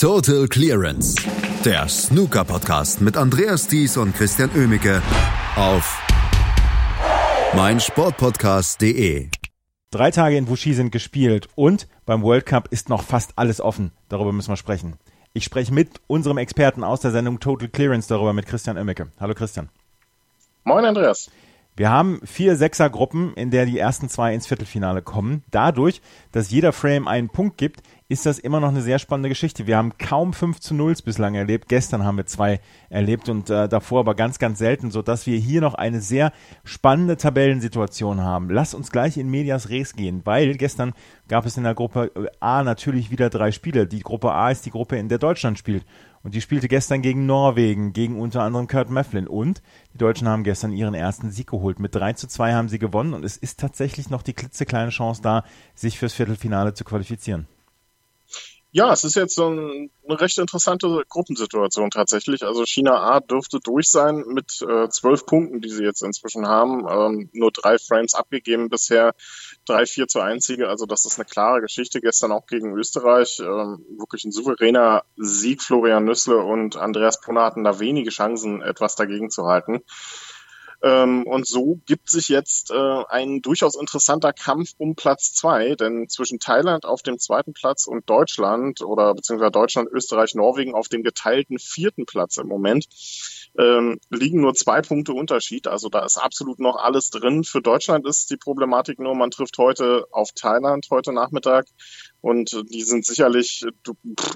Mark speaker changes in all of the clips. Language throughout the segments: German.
Speaker 1: Total Clearance, der Snooker-Podcast mit Andreas Thies und Christian Oemicke auf meinsportpodcast.de.
Speaker 2: Drei Tage in Wuxi sind gespielt und beim World Cup ist noch fast alles offen. Darüber müssen wir sprechen. Ich spreche mit unserem Experten aus der Sendung Total Clearance darüber mit Christian Oemicke. Hallo Christian.
Speaker 3: Moin Andreas.
Speaker 2: Wir haben vier Sechsergruppen, in der die ersten zwei ins Viertelfinale kommen. Dadurch, dass jeder Frame einen Punkt gibt, ist das immer noch eine sehr spannende Geschichte. Wir haben kaum 5 zu 0 bislang erlebt. Gestern haben wir zwei erlebt und äh, davor aber ganz, ganz selten, sodass wir hier noch eine sehr spannende Tabellensituation haben. Lass uns gleich in Medias Res gehen, weil gestern gab es in der Gruppe A natürlich wieder drei Spiele. Die Gruppe A ist die Gruppe, in der Deutschland spielt. Und die spielte gestern gegen Norwegen, gegen unter anderem Kurt Mefflin. Und die Deutschen haben gestern ihren ersten Sieg geholt. Mit 3 zu 2 haben sie gewonnen und es ist tatsächlich noch die klitzekleine Chance da, sich fürs Viertelfinale zu qualifizieren.
Speaker 3: Ja, es ist jetzt so ein, eine recht interessante Gruppensituation tatsächlich. Also China A dürfte durch sein mit äh, zwölf Punkten, die sie jetzt inzwischen haben. Ähm, nur drei Frames abgegeben bisher, drei, vier zu einzige. Also das ist eine klare Geschichte. Gestern auch gegen Österreich. Ähm, wirklich ein souveräner Sieg. Florian Nüssle und Andreas Brunner hatten da wenige Chancen, etwas dagegen zu halten. Ähm, und so gibt sich jetzt äh, ein durchaus interessanter Kampf um Platz zwei, denn zwischen Thailand auf dem zweiten Platz und Deutschland oder beziehungsweise Deutschland, Österreich, Norwegen auf dem geteilten vierten Platz im Moment ähm, liegen nur zwei Punkte Unterschied. Also da ist absolut noch alles drin. Für Deutschland ist die Problematik nur, man trifft heute auf Thailand heute Nachmittag und die sind sicherlich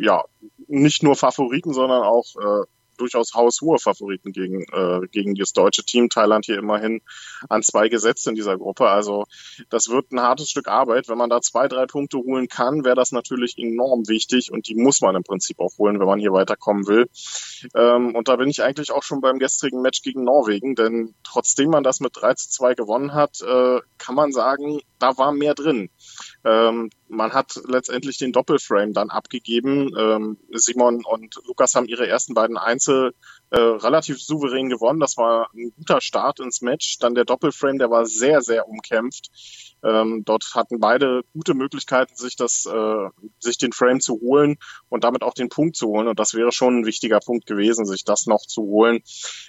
Speaker 3: ja nicht nur Favoriten, sondern auch äh, durchaus haushohe Favoriten gegen, äh, gegen das deutsche Team. Thailand hier immerhin an zwei gesetzt in dieser Gruppe. Also das wird ein hartes Stück Arbeit. Wenn man da zwei, drei Punkte holen kann, wäre das natürlich enorm wichtig und die muss man im Prinzip auch holen, wenn man hier weiterkommen will. Ähm, und da bin ich eigentlich auch schon beim gestrigen Match gegen Norwegen, denn trotzdem man das mit 3 zu 2 gewonnen hat, äh, kann man sagen, da war mehr drin. Ähm, man hat letztendlich den Doppelframe dann abgegeben. Ähm, Simon und Lukas haben ihre ersten beiden Einzel äh, relativ souverän gewonnen. Das war ein guter Start ins Match. Dann der Doppelframe, der war sehr, sehr umkämpft. Ähm, dort hatten beide gute Möglichkeiten, sich das, äh, sich den Frame zu holen und damit auch den Punkt zu holen. Und das wäre schon ein wichtiger Punkt gewesen, sich das noch zu holen.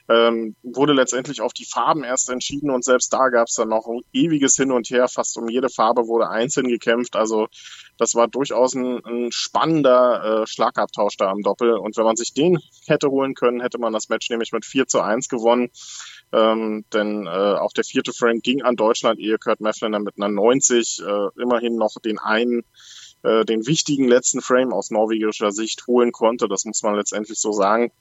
Speaker 3: Ähm, wurde letztendlich auf die Farben erst entschieden und selbst da gab es dann noch ein ewiges Hin und Her. Fast um jede Farbe wurde einzeln gekämpft. Also das war durchaus ein, ein spannender äh, Schlagabtausch da am Doppel. Und wenn man sich den hätte holen können, hätte man das Match nämlich mit 4 zu 1 gewonnen. Ähm, denn äh, auch der vierte Frame ging an Deutschland, ehe Kurt Mefflin mit einer 90 äh, immerhin noch den einen äh, den wichtigen letzten Frame aus norwegischer Sicht holen konnte. Das muss man letztendlich so sagen.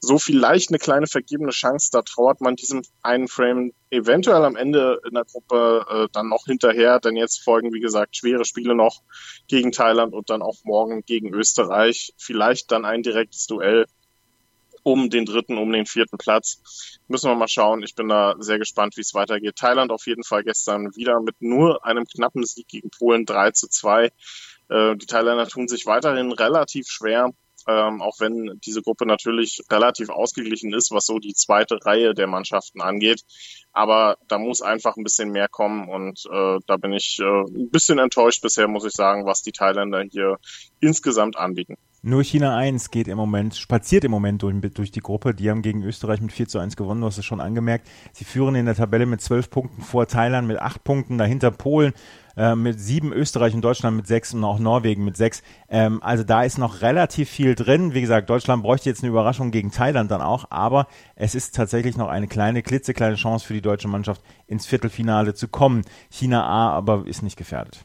Speaker 3: So vielleicht eine kleine vergebene Chance, da trauert man diesem einen Frame eventuell am Ende in der Gruppe äh, dann noch hinterher, denn jetzt folgen, wie gesagt, schwere Spiele noch gegen Thailand und dann auch morgen gegen Österreich. Vielleicht dann ein direktes Duell um den dritten, um den vierten Platz. Müssen wir mal schauen. Ich bin da sehr gespannt, wie es weitergeht. Thailand auf jeden Fall gestern wieder mit nur einem knappen Sieg gegen Polen 3 zu 2. Äh, die Thailänder tun sich weiterhin relativ schwer. Ähm, auch wenn diese Gruppe natürlich relativ ausgeglichen ist, was so die zweite Reihe der Mannschaften angeht. Aber da muss einfach ein bisschen mehr kommen und äh, da bin ich äh, ein bisschen enttäuscht bisher, muss ich sagen, was die Thailänder hier insgesamt anbieten.
Speaker 2: Nur China 1 geht im Moment, spaziert im Moment durch, durch, die Gruppe. Die haben gegen Österreich mit 4 zu 1 gewonnen, du hast es schon angemerkt. Sie führen in der Tabelle mit 12 Punkten vor Thailand mit 8 Punkten, dahinter Polen äh, mit 7, Österreich und Deutschland mit 6 und auch Norwegen mit 6. Ähm, also da ist noch relativ viel drin. Wie gesagt, Deutschland bräuchte jetzt eine Überraschung gegen Thailand dann auch, aber es ist tatsächlich noch eine kleine, klitzekleine Chance für die deutsche Mannschaft ins Viertelfinale zu kommen. China A aber ist nicht gefährdet.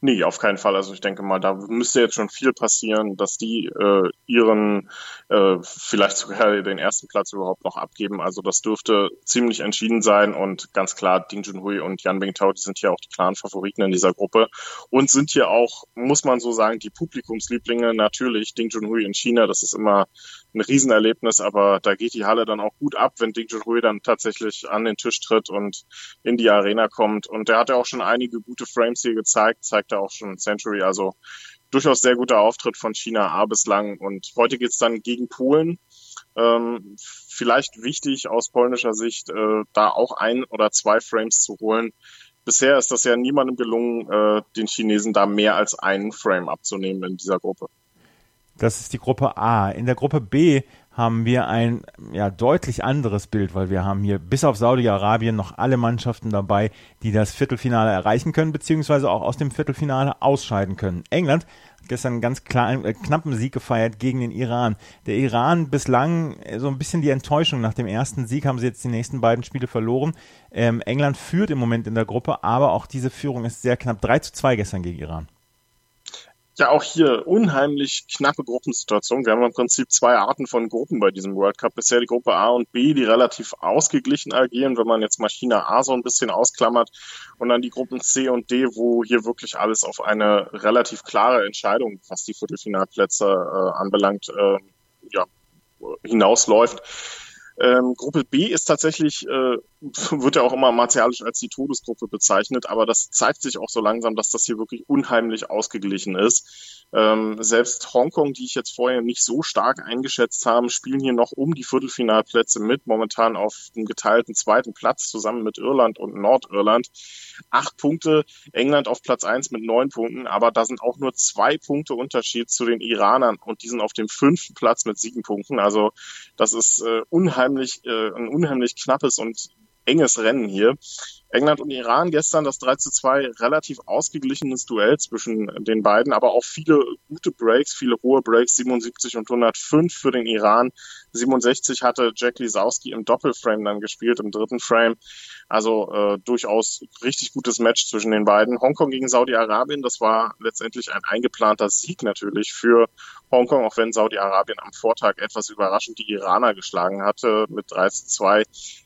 Speaker 3: Nee, auf keinen Fall. Also ich denke mal, da müsste jetzt schon viel passieren, dass die äh, ihren äh, vielleicht sogar den ersten Platz überhaupt noch abgeben. Also das dürfte ziemlich entschieden sein und ganz klar, Ding Junhui und Yan Bingtao, die sind hier auch die klaren Favoriten in dieser Gruppe und sind hier auch, muss man so sagen, die Publikumslieblinge. Natürlich, Ding Junhui in China, das ist immer ein Riesenerlebnis, aber da geht die Halle dann auch gut ab, wenn Ding Junhui dann tatsächlich an den Tisch tritt und in die Arena kommt. Und der hat ja auch schon einige gute Frames hier gezeigt, zeigt er auch schon Century, also durchaus sehr guter Auftritt von China A bislang. Und heute geht's dann gegen Polen. Ähm, vielleicht wichtig aus polnischer Sicht, äh, da auch ein oder zwei Frames zu holen. Bisher ist das ja niemandem gelungen, äh, den Chinesen da mehr als einen Frame abzunehmen in dieser Gruppe.
Speaker 2: Das ist die Gruppe A. In der Gruppe B haben wir ein ja, deutlich anderes Bild, weil wir haben hier bis auf Saudi-Arabien noch alle Mannschaften dabei, die das Viertelfinale erreichen können, beziehungsweise auch aus dem Viertelfinale ausscheiden können. England hat gestern einen ganz kleinen, äh, knappen Sieg gefeiert gegen den Iran. Der Iran bislang äh, so ein bisschen die Enttäuschung. Nach dem ersten Sieg haben sie jetzt die nächsten beiden Spiele verloren. Ähm, England führt im Moment in der Gruppe, aber auch diese Führung ist sehr knapp. 3 zu 2 gestern gegen Iran
Speaker 3: ja auch hier unheimlich knappe Gruppensituation. Wir haben im Prinzip zwei Arten von Gruppen bei diesem World Cup. Bisher die Gruppe A und B, die relativ ausgeglichen agieren, wenn man jetzt mal China A so ein bisschen ausklammert. Und dann die Gruppen C und D, wo hier wirklich alles auf eine relativ klare Entscheidung, was die Viertelfinalplätze äh, anbelangt, äh, ja, hinausläuft. Ähm, Gruppe B ist tatsächlich, äh, wird ja auch immer martialisch als die Todesgruppe bezeichnet, aber das zeigt sich auch so langsam, dass das hier wirklich unheimlich ausgeglichen ist. Ähm, selbst Hongkong, die ich jetzt vorher nicht so stark eingeschätzt habe, spielen hier noch um die Viertelfinalplätze mit, momentan auf dem geteilten zweiten Platz zusammen mit Irland und Nordirland. Acht Punkte, England auf Platz eins mit neun Punkten, aber da sind auch nur zwei Punkte Unterschied zu den Iranern und die sind auf dem fünften Platz mit sieben Punkten. Also das ist äh, unheimlich, äh, ein unheimlich knappes und enges Rennen hier. England und Iran gestern das 3 zu 2 relativ ausgeglichenes Duell zwischen den beiden, aber auch viele gute Breaks, viele hohe Breaks, 77 und 105 für den Iran. 67 hatte Jack Lisowski im Doppelframe dann gespielt, im dritten Frame. Also äh, durchaus richtig gutes Match zwischen den beiden. Hongkong gegen Saudi-Arabien, das war letztendlich ein eingeplanter Sieg natürlich für Hongkong, auch wenn Saudi-Arabien am Vortag etwas überraschend die Iraner geschlagen hatte mit 3 zu 2.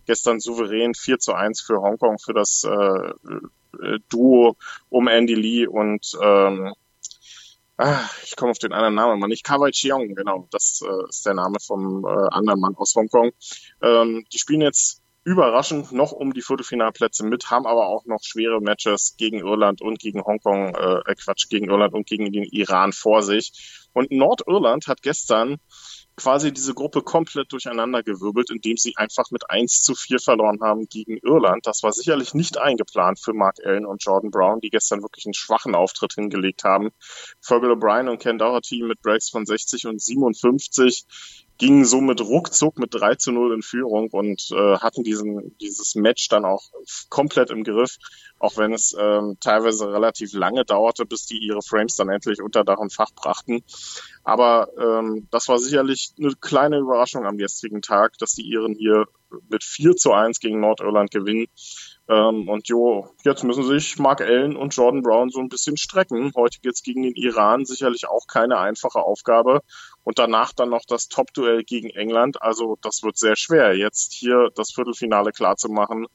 Speaker 3: Gestern souverän 4 zu 1 für Hongkong das äh, äh, Duo um Andy Lee und ähm, ah, ich komme auf den anderen Namen mal nicht, Kawai Chiong, genau, das äh, ist der Name vom äh, anderen Mann aus Hongkong. Ähm, die spielen jetzt überraschend noch um die Viertelfinalplätze mit, haben aber auch noch schwere Matches gegen Irland und gegen Hongkong, äh, Quatsch, gegen Irland und gegen den Iran vor sich. Und Nordirland hat gestern quasi diese Gruppe komplett durcheinandergewirbelt, indem sie einfach mit 1 zu 4 verloren haben gegen Irland. Das war sicherlich nicht eingeplant für Mark Allen und Jordan Brown, die gestern wirklich einen schwachen Auftritt hingelegt haben. Fergal O'Brien und Ken Doherty mit Breaks von 60 und 57 gingen somit ruckzuck mit 3 zu 0 in Führung und äh, hatten diesen, dieses Match dann auch komplett im Griff, auch wenn es ähm, teilweise relativ lange dauerte, bis die ihre Frames dann endlich unter Dach und Fach brachten. Aber ähm, das war sicherlich eine kleine Überraschung am gestrigen Tag, dass die Iren hier mit 4 zu 1 gegen Nordirland gewinnen. Ähm, und jo, jetzt müssen sich Mark Allen und Jordan Brown so ein bisschen strecken. Heute geht's gegen den Iran, sicherlich auch keine einfache Aufgabe. Und danach dann noch das Top-Duell gegen England. Also das wird sehr schwer, jetzt hier das Viertelfinale klarzumachen.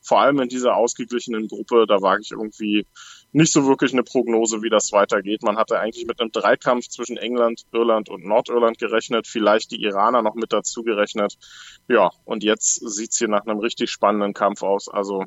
Speaker 3: Vor allem in dieser ausgeglichenen Gruppe, da wage ich irgendwie nicht so wirklich eine Prognose, wie das weitergeht. Man hatte eigentlich mit einem Dreikampf zwischen England, Irland und Nordirland gerechnet, vielleicht die Iraner noch mit dazu gerechnet. Ja, und jetzt sieht's hier nach einem richtig spannenden Kampf aus. Also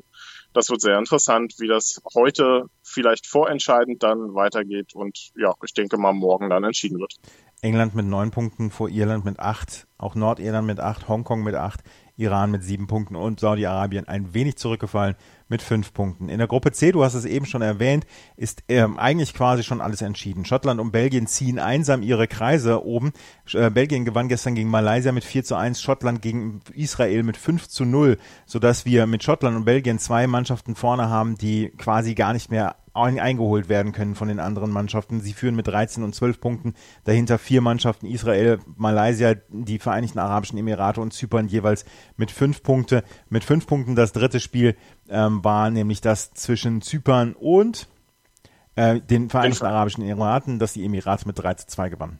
Speaker 3: das wird sehr interessant, wie das heute vielleicht vorentscheidend dann weitergeht und ja, ich denke mal morgen dann entschieden wird.
Speaker 2: England mit neun Punkten vor Irland mit acht, auch Nordirland mit acht, Hongkong mit acht, Iran mit sieben Punkten und Saudi-Arabien ein wenig zurückgefallen mit fünf Punkten. In der Gruppe C, du hast es eben schon erwähnt, ist ähm, eigentlich quasi schon alles entschieden. Schottland und Belgien ziehen einsam ihre Kreise oben. Äh, Belgien gewann gestern gegen Malaysia mit 4 zu 1, Schottland gegen Israel mit 5 zu 0, sodass wir mit Schottland und Belgien zwei Mannschaften vorne haben, die quasi gar nicht mehr eingeholt werden können von den anderen Mannschaften. Sie führen mit 13 und 12 Punkten. Dahinter vier Mannschaften, Israel, Malaysia, die Vereinigten Arabischen Emirate und Zypern jeweils mit fünf Punkte. Mit fünf Punkten das dritte Spiel ähm, war nämlich das zwischen Zypern und äh, den Vereinigten Arabischen Emiraten, dass die Emirate mit 3 zu 2 gewannen.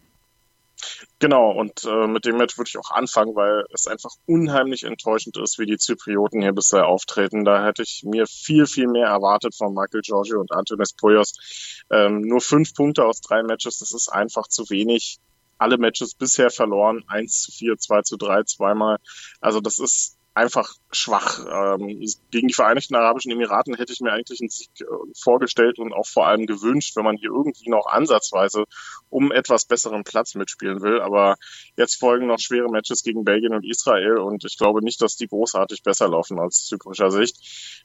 Speaker 3: Genau, und äh, mit dem Match würde ich auch anfangen, weil es einfach unheimlich enttäuschend ist, wie die Zyprioten hier bisher auftreten. Da hätte ich mir viel, viel mehr erwartet von Michael Giorgio und Antonis Poyos. Ähm, nur fünf Punkte aus drei Matches, das ist einfach zu wenig. Alle Matches bisher verloren, 1 zu 4, 2 zu 3, zweimal. Also das ist einfach schwach. Ähm, gegen die Vereinigten Arabischen Emiraten hätte ich mir eigentlich einen Sieg äh, vorgestellt und auch vor allem gewünscht, wenn man hier irgendwie noch ansatzweise um etwas besseren Platz mitspielen will. Aber jetzt folgen noch schwere Matches gegen Belgien und Israel und ich glaube nicht, dass die großartig besser laufen aus zyprischer Sicht.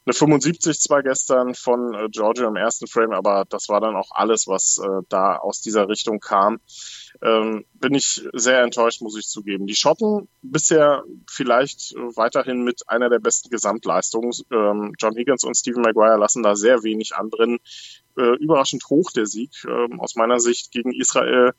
Speaker 3: Eine 75 zwar gestern von äh, Georgia im ersten Frame, aber das war dann auch alles, was äh, da aus dieser Richtung kam. Ähm, bin ich sehr enttäuscht, muss ich zugeben. Die Schotten bisher vielleicht weiterhin mit einer der besten Gesamtleistungen. Ähm, John Higgins und Stephen Maguire lassen da sehr wenig anbrennen äh, überraschend hoch, der Sieg. Ähm, aus meiner Sicht gegen Israel.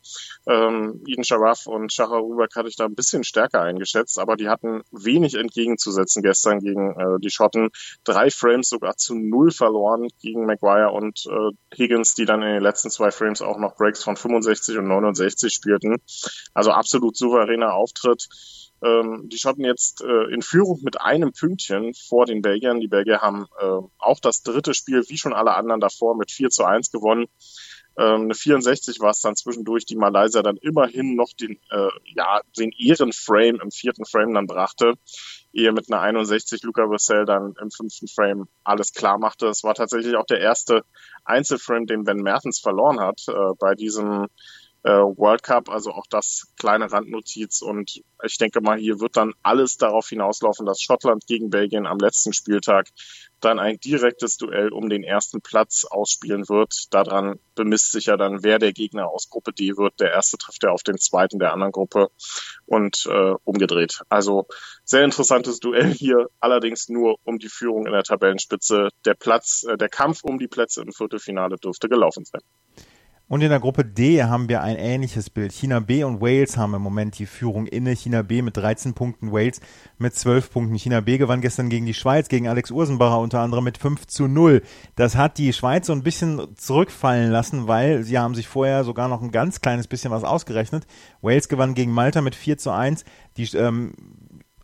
Speaker 3: Ähm, Eden Sharaf und Shahar Rubak hatte ich da ein bisschen stärker eingeschätzt, aber die hatten wenig entgegenzusetzen gestern gegen äh, die Schotten. Drei Frames sogar zu null verloren gegen Maguire und äh, Higgins, die dann in den letzten zwei Frames auch noch Breaks von 65 und 69 spielten. Also absolut souveräner Auftritt ähm, die Schotten jetzt äh, in Führung mit einem Pünktchen vor den Belgiern. Die Belgier haben äh, auch das dritte Spiel, wie schon alle anderen davor, mit 4 zu 1 gewonnen. Ähm, eine 64 war es dann zwischendurch, die Malaysia dann immerhin noch den, äh, ja, den Ehrenframe im vierten Frame dann brachte, ehe mit einer 61 Luca Vassell dann im fünften Frame alles klar machte. Es war tatsächlich auch der erste Einzelframe, den Ben Mertens verloren hat äh, bei diesem äh, World Cup, also auch das kleine Randnotiz. Und ich denke mal, hier wird dann alles darauf hinauslaufen, dass Schottland gegen Belgien am letzten Spieltag dann ein direktes Duell um den ersten Platz ausspielen wird. Daran bemisst sich ja dann, wer der Gegner aus Gruppe D wird. Der erste trifft ja auf den zweiten der anderen Gruppe und äh, umgedreht. Also sehr interessantes Duell hier, allerdings nur um die Führung in der Tabellenspitze. Der Platz, äh, der Kampf um die Plätze im Viertelfinale dürfte gelaufen sein.
Speaker 2: Und in der Gruppe D haben wir ein ähnliches Bild. China B und Wales haben im Moment die Führung inne. China B mit 13 Punkten, Wales mit 12 Punkten. China B gewann gestern gegen die Schweiz, gegen Alex Ursenbacher unter anderem mit 5 zu 0. Das hat die Schweiz so ein bisschen zurückfallen lassen, weil sie haben sich vorher sogar noch ein ganz kleines bisschen was ausgerechnet. Wales gewann gegen Malta mit 4 zu 1. Die ähm,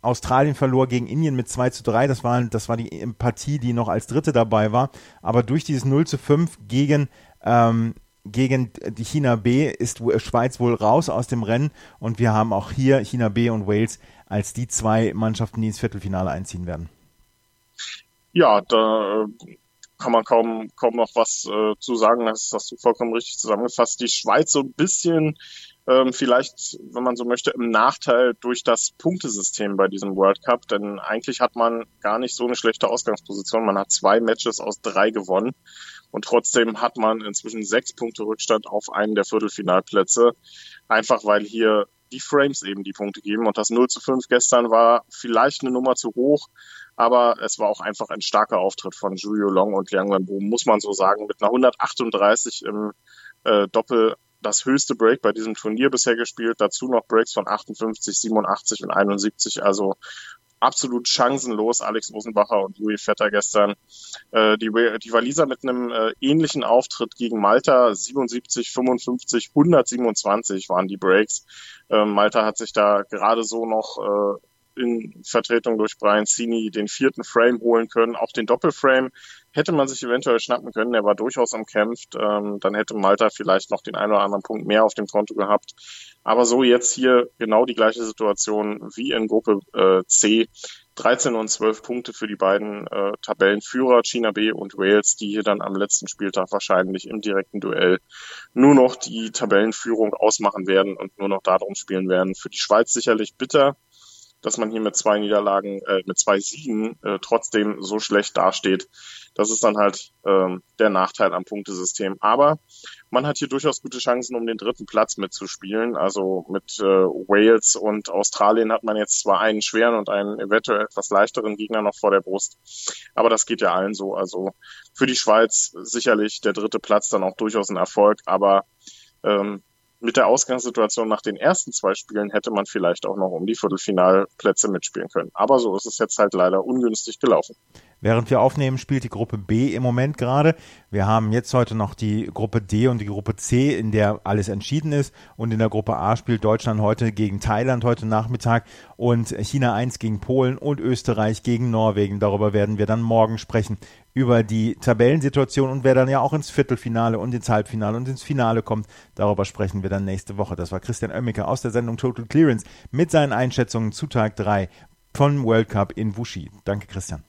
Speaker 2: Australien verlor gegen Indien mit 2 zu 3. Das war, das war die Partie, die noch als dritte dabei war. Aber durch dieses 0 zu 5 gegen ähm, gegen die China B ist Schweiz wohl raus aus dem Rennen und wir haben auch hier China B und Wales als die zwei Mannschaften, die ins Viertelfinale einziehen werden.
Speaker 3: Ja, da äh, kann man kaum, kaum noch was äh, zu sagen. Das hast du vollkommen richtig zusammengefasst. Die Schweiz so ein bisschen ähm, vielleicht, wenn man so möchte, im Nachteil durch das Punktesystem bei diesem World Cup. Denn eigentlich hat man gar nicht so eine schlechte Ausgangsposition. Man hat zwei Matches aus drei gewonnen. Und trotzdem hat man inzwischen sechs Punkte Rückstand auf einen der Viertelfinalplätze. Einfach weil hier die Frames eben die Punkte geben. Und das 0 zu 5 gestern war vielleicht eine Nummer zu hoch, aber es war auch einfach ein starker Auftritt von Julio Long und Liang Wenbo, muss man so sagen, mit einer 138 im äh, Doppel das höchste Break bei diesem Turnier bisher gespielt. Dazu noch Breaks von 58, 87 und 71. Also absolut chancenlos, Alex Rosenbacher und Louis Vetter gestern. Äh, die, die Waliser mit einem äh, ähnlichen Auftritt gegen Malta, 77, 55, 127 waren die Breaks. Äh, Malta hat sich da gerade so noch äh, in Vertretung durch Brian Cini den vierten Frame holen können. Auch den Doppelframe hätte man sich eventuell schnappen können. Der war durchaus umkämpft. Ähm, dann hätte Malta vielleicht noch den einen oder anderen Punkt mehr auf dem Konto gehabt. Aber so jetzt hier genau die gleiche Situation wie in Gruppe äh, C. 13 und 12 Punkte für die beiden äh, Tabellenführer, China B und Wales, die hier dann am letzten Spieltag wahrscheinlich im direkten Duell nur noch die Tabellenführung ausmachen werden und nur noch darum spielen werden. Für die Schweiz sicherlich bitter, dass man hier mit zwei Niederlagen, äh, mit zwei Siegen äh, trotzdem so schlecht dasteht. Das ist dann halt ähm, der Nachteil am Punktesystem. Aber man hat hier durchaus gute Chancen, um den dritten Platz mitzuspielen. Also mit äh, Wales und Australien hat man jetzt zwar einen schweren und einen eventuell etwas leichteren Gegner noch vor der Brust. Aber das geht ja allen so. Also für die Schweiz sicherlich der dritte Platz dann auch durchaus ein Erfolg. Aber ähm, mit der Ausgangssituation nach den ersten zwei Spielen hätte man vielleicht auch noch um die Viertelfinalplätze mitspielen können. Aber so ist es jetzt halt leider ungünstig gelaufen.
Speaker 2: Während wir aufnehmen, spielt die Gruppe B im Moment gerade. Wir haben jetzt heute noch die Gruppe D und die Gruppe C, in der alles entschieden ist. Und in der Gruppe A spielt Deutschland heute gegen Thailand heute Nachmittag und China 1 gegen Polen und Österreich gegen Norwegen. Darüber werden wir dann morgen sprechen. Über die Tabellensituation und wer dann ja auch ins Viertelfinale und ins Halbfinale und ins Finale kommt. Darüber sprechen wir dann nächste Woche. Das war Christian Oemmeke aus der Sendung Total Clearance mit seinen Einschätzungen zu Tag 3 von World Cup in Wuxi. Danke, Christian.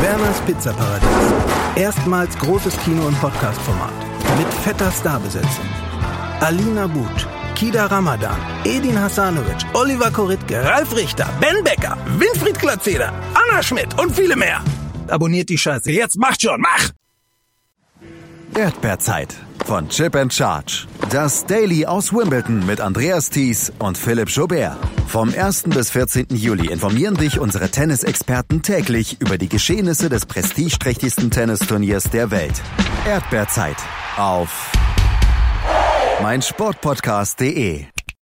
Speaker 4: Werners Pizzaparadies. Erstmals großes Kino- und Podcast-Format. Mit fetter Starbesetzung. Alina But, Kida Ramadan, Edin Hasanovic, Oliver Koritke, Ralf Richter, Ben Becker, Winfried Glatzeder, Anna Schmidt und viele mehr. Abonniert die Scheiße. Jetzt macht schon, mach!
Speaker 1: Erdbeerzeit von Chip and Charge. Das Daily aus Wimbledon mit Andreas Thies und Philipp Jobert. Vom 1. bis 14. Juli informieren dich unsere Tennisexperten täglich über die Geschehnisse des prestigeträchtigsten Tennisturniers der Welt. Erdbeerzeit auf meinsportpodcast.de